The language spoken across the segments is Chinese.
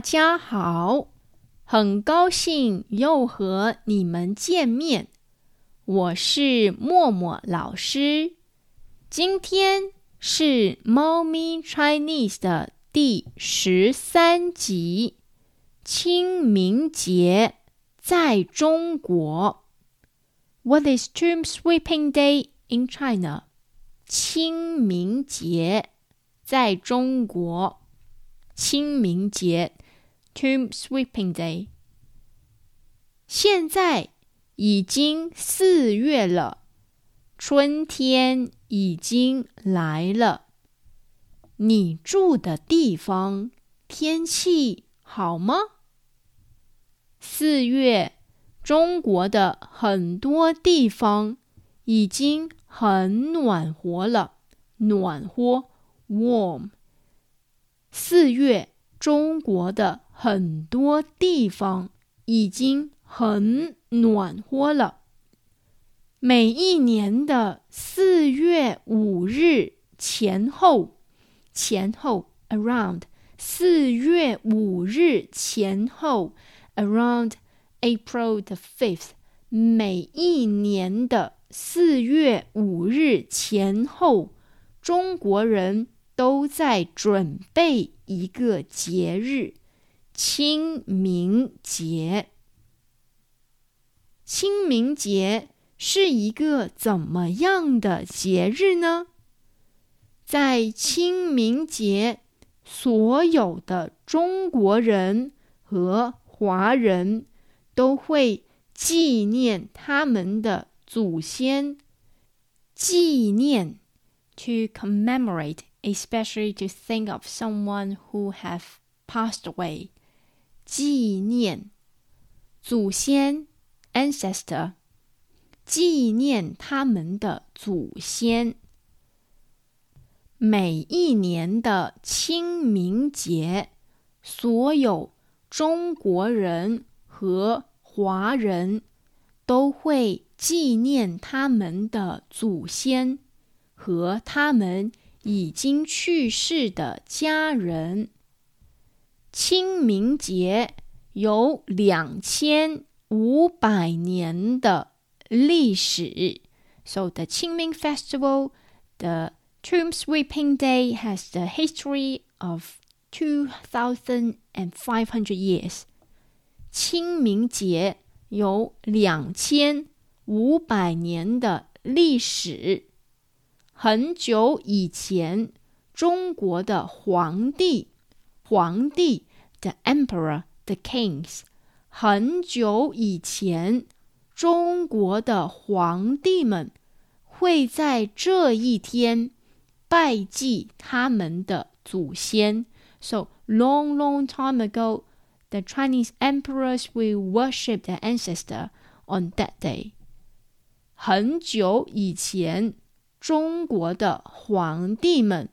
大家好，很高兴又和你们见面。我是默默老师。今天是猫咪 Chinese 的第十三集，清明节在中国。What is Tomb Sweeping Day in China？清明节在中国。清明节，Tomb Sweeping Day。现在已经四月了，春天已经来了。你住的地方天气好吗？四月，中国的很多地方已经很暖和了，暖和，warm。四月，中国的很多地方已经很暖和了。每一年的四月五日前后，前后 around 四月五日前后 around April the fifth，每一年的四月五日前后，中国人。都在准备一个节日——清明节。清明节是一个怎么样的节日呢？在清明节，所有的中国人和华人都会纪念他们的祖先，纪念 to commemorate。especially to think of someone who have passed away. 纪念祖先 ancestor，纪念他们的祖先。每一年的清明节，所有中国人和华人都会纪念他们的祖先和他们。已经去世的家人。清明节有两千五百年的历史。So the Qingming Festival, the Tomb Sweeping Day, has the history of two thousand and five hundred years. 清明节有两千五百年的历史。很久以前，中国的皇帝，皇帝 ，the emperor，the kings。很久以前，中国的皇帝们会在这一天拜祭他们的祖先。So long, long time ago, the Chinese emperors will worship their ancestor on that day. 很久以前。中国的皇帝们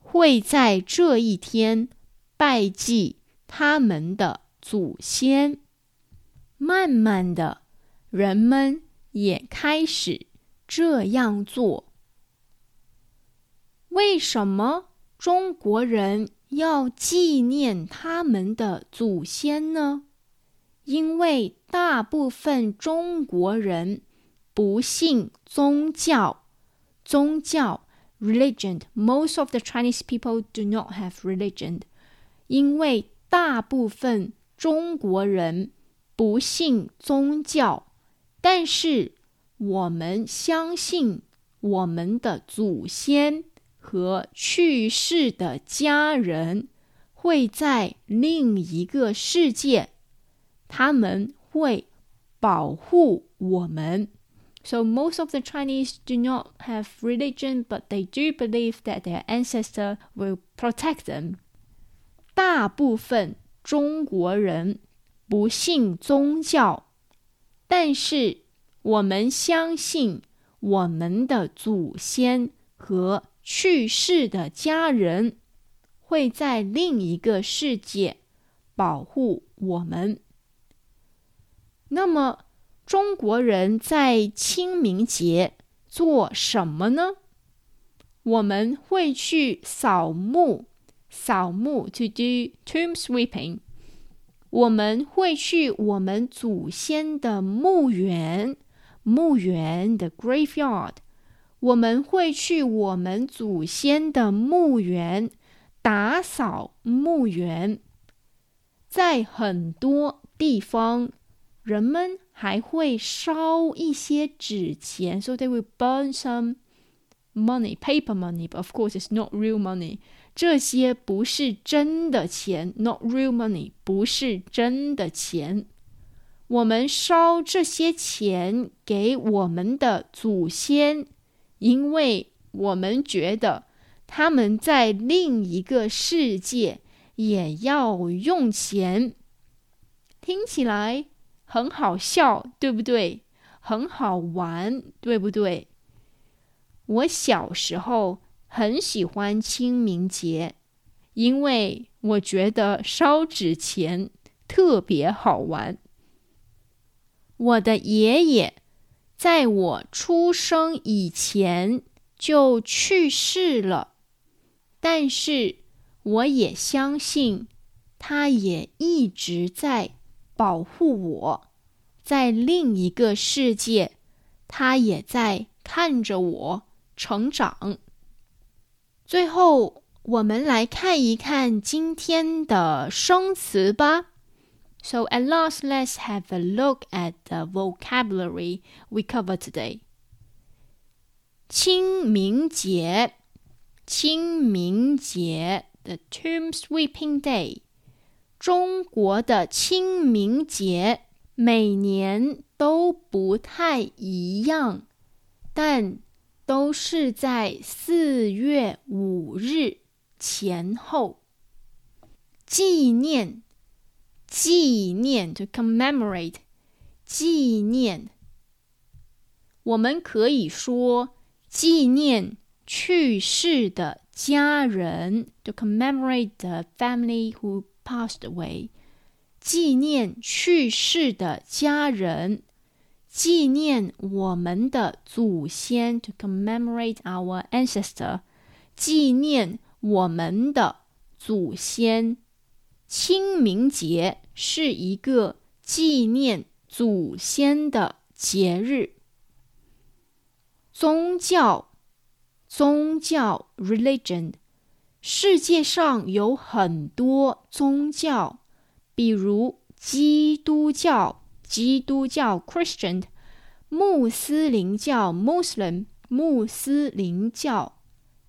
会在这一天拜祭 他们的祖先。慢慢的，人们也开始这样做。为什么中国人要纪念他们的祖先呢？因为大部分中国人不信宗教。宗教 religion most of the Chinese people do not have religion，因为大部分中国人不信宗教，但是我们相信我们的祖先和去世的家人会在另一个世界，他们会保护我们。So most of the Chinese do not have religion, but they do believe that their ancestor will protect them. 大部分中国人不信宗教，但是我们相信我们的祖先和去世的家人会在另一个世界保护我们。那么，中国人在清明节做什么呢？我们会去扫墓，扫墓 to do tomb sweeping，我们会去我们祖先的墓园，墓园的 graveyard。我们会去我们祖先的墓园打扫墓园。在很多地方，人们还会烧一些纸钱，so they will burn some money, paper money. But of course, it's not real money. 这些不是真的钱，not real money，不是真的钱。我们烧这些钱给我们的祖先，因为我们觉得他们在另一个世界也要用钱。听起来很好笑，对不对？很好玩，对不对？我小时候。很喜欢清明节，因为我觉得烧纸钱特别好玩。我的爷爷在我出生以前就去世了，但是我也相信，他也一直在保护我，在另一个世界，他也在看着我成长。最后，我们来看一看今天的生词吧。So at last, let's have a look at the vocabulary we cover today. 清明节，清明节，the Tomb Sweeping Day。中国的清明节每年都不太一样，但都是在四月五日前后。纪念，纪念，to commemorate，纪念。我们可以说纪念去世的家人，to commemorate the family who passed away。纪念去世的家人。纪念我们的祖先，to commemorate our ancestor，纪念我们的祖先。清明节是一个纪念祖先的节日。宗教，宗教，religion，世界上有很多宗教，比如基督教。基督教 Christian，穆斯林教 Muslim，穆斯林教。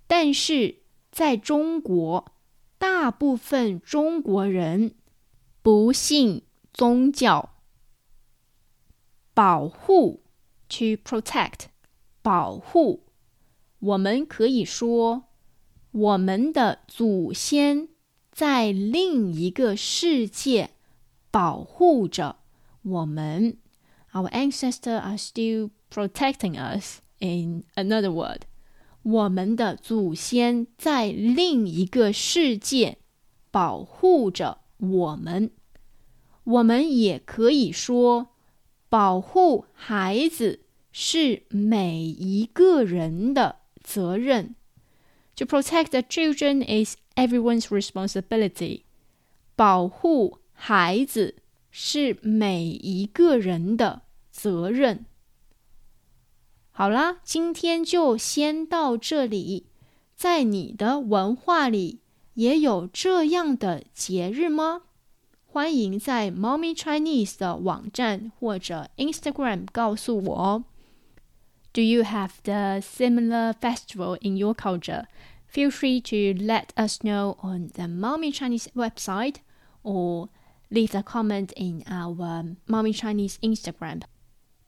但是在中国，大部分中国人不信宗教。保护 to protect，保护。我们可以说，我们的祖先在另一个世界保护着。我们，our ancestors are still protecting us. In another word，我们的祖先在另一个世界保护着我们。我们也可以说，保护孩子是每一个人的责任。To protect the children is everyone's responsibility. 保护孩子。 是每一个人的责任。好啦，今天就先到这里。在你的文化里也有这样的节日吗？欢迎在 Mommy Chinese 的网站或者 Instagram 告诉我哦。Do you have the similar festival in your culture? Feel free to let us know on the Mommy Chinese website or leave a comment in our Mommy Chinese Instagram.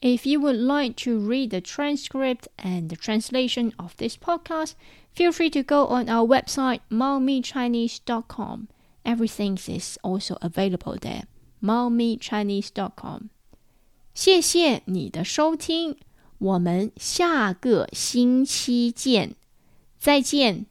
If you would like to read the transcript and the translation of this podcast, feel free to go on our website, mommychinese.com. Everything is also available there. mommychinese.com. 谢谢你的收听，我们下个星期见，再见。